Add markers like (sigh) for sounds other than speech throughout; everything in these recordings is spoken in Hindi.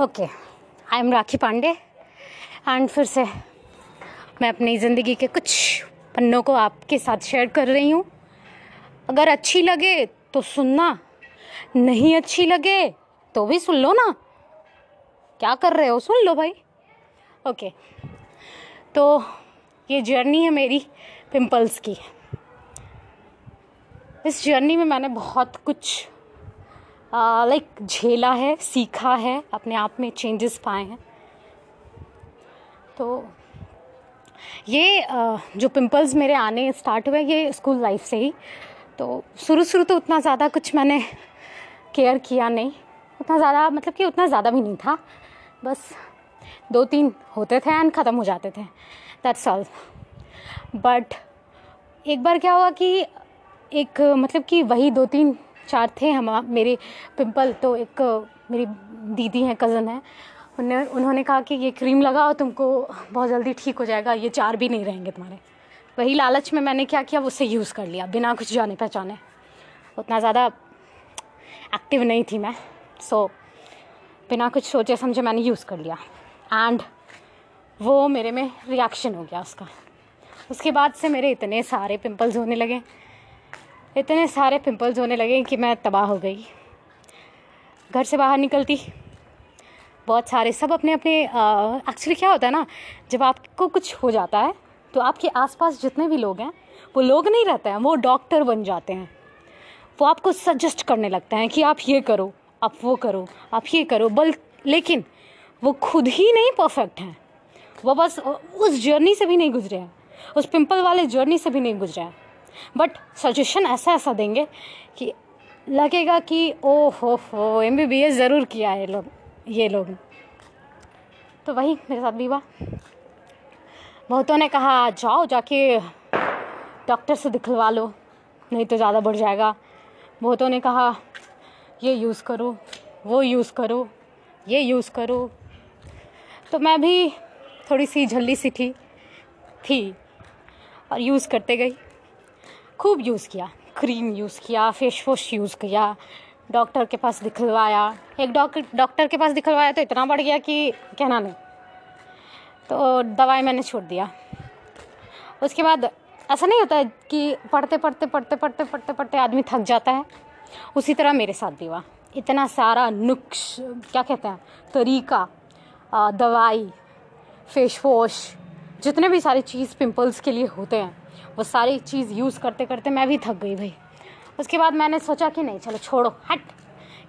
Okay I am Rakhi Pandey and फिर से मैं अपनी ज़िंदगी के कुछ पन्नों को आपके साथ शेयर कर रही हूँ। अगर अच्छी लगे तो सुनना, नहीं अच्छी लगे तो भी सुन लो ना। क्या कर रहे हो? सुन लो भाई। ओके तो ये जर्नी है मेरी पिंपल्स की। इस जर्नी में मैंने बहुत कुछ लाइक झेला है सीखा है अपने आप में चेंजेस पाए हैं। तो ये uh, जो पिंपल्स मेरे आने स्टार्ट हुए ये स्कूल लाइफ से ही। तो शुरू शुरू तो उतना ज़्यादा कुछ मैंने केयर किया नहीं। उतना ज़्यादा मतलब कि उतना ज़्यादा भी नहीं था। बस दो तीन होते थे एंड ख़त्म हो जाते थे। दैट्स ऑल बट एक बार क्या हुआ कि एक मतलब कि वही दो तीन चार थे हम मेरे पिंपल तो एक, मेरी दीदी हैं कज़न है। उन्होंने उन्होंने कहा कि ये क्रीम लगाओ, तुमको बहुत जल्दी ठीक हो जाएगा, ये चार भी नहीं रहेंगे तुम्हारे। वही लालच में मैंने क्या किया उससे यूज़ कर लिया, बिना कुछ जाने पहचाने। उतना ज़्यादा एक्टिव नहीं थी मैं। सो बिना कुछ सोचे समझे मैंने यूज़ कर लिया। एंड वो मेरे में रिएक्शन हो गया उसका। उसके बाद से मेरे इतने सारे पिंपल्स होने लगे। इतने सारे पिंपल्स होने लगे कि मैं तबाह हो गई। घर से बाहर निकलती। बहुत सारे, सब अपने अपने एक्चुअली क्या होता है ना, जब आपको कुछ हो जाता है तो आपके आसपास जितने भी लोग हैं, वो लोग नहीं रहते हैं, वो डॉक्टर बन जाते हैं। वो आपको सजेस्ट करने लगते हैं कि आप ये करो, आप वो करो, आप ये करो, बल, लेकिन वो खुद ही नहीं परफेक्ट हैं। वो बस उस जर्नी से भी नहीं गुजरे हैं। उस पिंपल वाले जर्नी से भी नहीं गुजरे हैं। बट सजेशन ऐसा ऐसा देंगे कि लगेगा कि ओ हो हो एम बी बी एस ज़रूर किया है लोग, ये लोग। तो वही मेरे साथ भी हुआ बहुतों ने कहा, जाओ जाके डॉक्टर से दिखलवा लो, नहीं तो ज़्यादा बढ़ जाएगा। बहुतों ने कहा, ये यूज़ करो, वो यूज़ करो, ये यूज़ करो। तो मैं भी थोड़ी सी झल्ली सी थी थी और यूज़ करते गई। खूब यूज़ किया। क्रीम यूज़ किया, फेस वॉश यूज़ किया, डॉक्टर के पास दिखलवाया। एक डॉक्टर डॉक्टर के पास दिखलवाया तो इतना बढ़ गया कि कहना नहीं। तो दवाई मैंने छोड़ दिया। उसके बाद ऐसा नहीं होता है कि पढ़ते पढ़ते पढ़ते पढ़ते पढ़ते पढ़ते आदमी थक जाता है। उसी तरह मेरे साथ भी हुआ। इतना सारा नुक्स, क्या कहते हैं, तरीका दवाई, फेस वॉश, जितने भी सारी चीज़ पिंपल्स के लिए होते हैं वो सारी चीज़ यूज़ करते करते मैं भी थक गई भाई। उसके बाद मैंने सोचा कि नहीं, चलो छोड़ो, हट।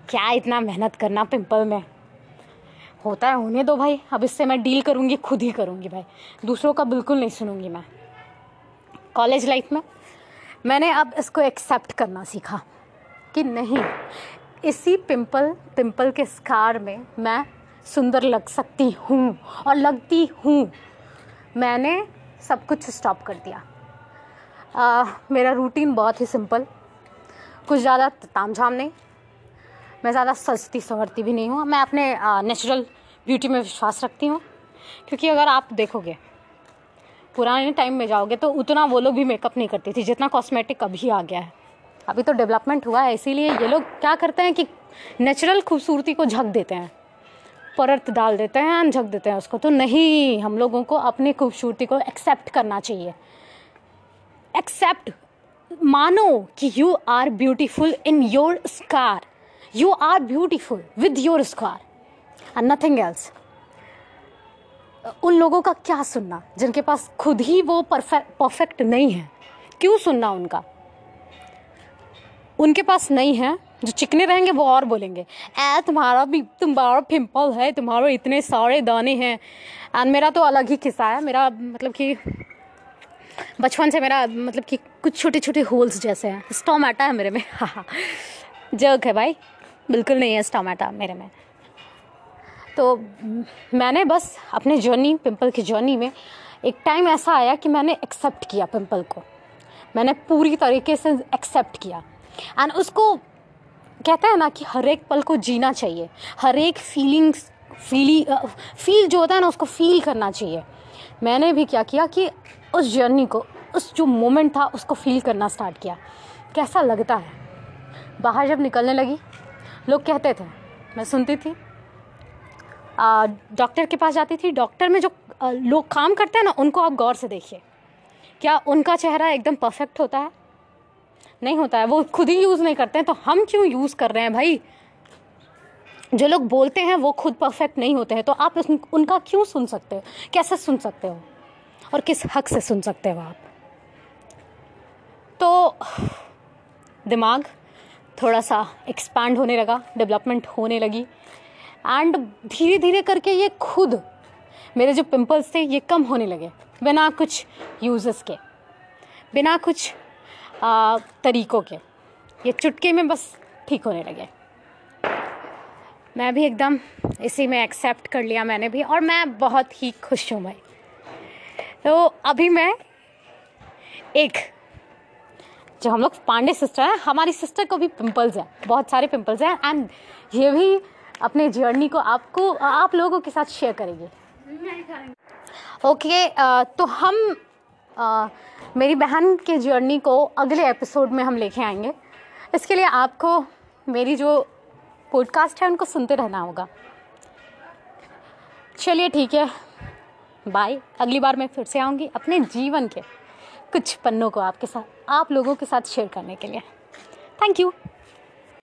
क्या इतना मेहनत करना पिंपल में? होता है, होने दो भाई। अब इससे मैं डील करूँगी, खुद ही करूँगी भाई। दूसरों का बिल्कुल नहीं सुनूँगी मैं। कॉलेज लाइफ में मैंने अब इसको एक्सेप्ट करना सीखा कि नहीं, इसी पिंपल पिंपल के स्कार में मैं सुंदर लग सकती हूँ और लगती हूँ। मैंने सब कुछ स्टॉप कर दिया। आ, मेरा रूटीन बहुत ही सिंपल कुछ ज़्यादा ताम झाम नहीं। मैं ज़्यादा सजती संवरती भी नहीं हूँ। मैं अपने नेचुरल ब्यूटी में विश्वास रखती हूँ। क्योंकि अगर आप देखोगे पुराने टाइम में जाओगे तो उतना वो लोग भी मेकअप नहीं करती थी जितना कॉस्मेटिक अभी आ गया है। अभी तो डेवलपमेंट हुआ है इसीलिए ये लोग क्या करते हैं कि नेचुरल खूबसूरती को झक देते हैं। परत डाल देते हैं झक देते हैं उसको। तो नहीं हम लोगों को अपनी खूबसूरती को एक्सेप्ट करना चाहिए। एक्सेप्ट, मानो कि you are beautiful in your scar you are beautiful with your scar and nothing else उन लोगों का क्या सुनना? जिनके पास खुद ही वो परफेक्ट नहीं है। क्यों सुनना उनका? उनके पास नहीं है, जो चिकने रहेंगे वो और बोलेंगे ए तुम्हारा भी, तुम्हारा पिंपल है, तुम्हारे इतने सारे दाने हैं। एंड मेरा तो अलग ही किस्सा है। मेरा मतलब कि बचपन से मेरा मतलब कि कुछ छोटे छोटे होल्स जैसे हैं। स्टोमेटा है मेरे में। (laughs) हाँ जग है भाई। बिल्कुल नहीं है स्टोमेटा मेरे में। तो मैंने बस अपने जर्नी पिंपल की जर्नी में एक टाइम ऐसा आया कि मैंने एक्सेप्ट किया पिंपल को। मैंने पूरी तरीके से एक्सेप्ट किया। एंड उसको कहते हैं ना कि हर एक पल को जीना चाहिए। हर एक फीलिंग्स फीली फील जो होता है ना उसको फील करना चाहिए। मैंने भी क्या किया कि उस जर्नी को, उस जो मोमेंट था, उसको फील करना स्टार्ट किया। कैसा लगता है? बाहर जब निकलने लगी, लोग कहते थे, मैं सुनती थी डॉक्टर के पास जाती थी डॉक्टर में जो लोग काम करते हैं ना, उनको आप गौर से देखिए। क्या उनका चेहरा एकदम परफेक्ट होता है? नहीं होता है, वो खुद ही यूज़ नहीं करते हैं तो हम क्यों यूज़ कर रहे हैं भाई? जो लोग बोलते हैं वो खुद परफेक्ट नहीं होते हैं तो आप उन, उनका क्यों सुन सकते हो? कैसे सुन सकते हो? और किस हक से सुन सकते हो आप? तो दिमाग थोड़ा सा एक्सपैंड होने लगा डेवलपमेंट होने लगी एंड धीरे धीरे करके ये खुद मेरे जो पिंपल्स थे ये कम होने लगे बिना कुछ यूजेस के बिना कुछ आ, तरीकों के। ये चुटके में बस ठीक होने लगे। मैं भी एकदम इसी में एक्सेप्ट कर लिया मैंने भी और मैं बहुत ही खुश हूँ भाई। तो अभी मैं एक जो हम लोग पांडे सिस्टर हैं हमारी सिस्टर को भी पिंपल्स हैं बहुत सारे पिंपल्स हैं एंड ये भी अपने जर्नी को आपको आप लोगों के साथ शेयर करेंगे। ओके okay, तो हम आ, मेरी बहन के जर्नी को अगले एपिसोड में हम लेके आएँगे। इसके लिए आपको मेरी जो पॉडकास्ट है, उनको सुनते रहना होगा। चलिए ठीक है बाय अगली बार मैं फिर से आऊँगी अपने जीवन के कुछ पन्नों को आपके साथ, आप लोगों के साथ शेयर करने के लिए। Thank you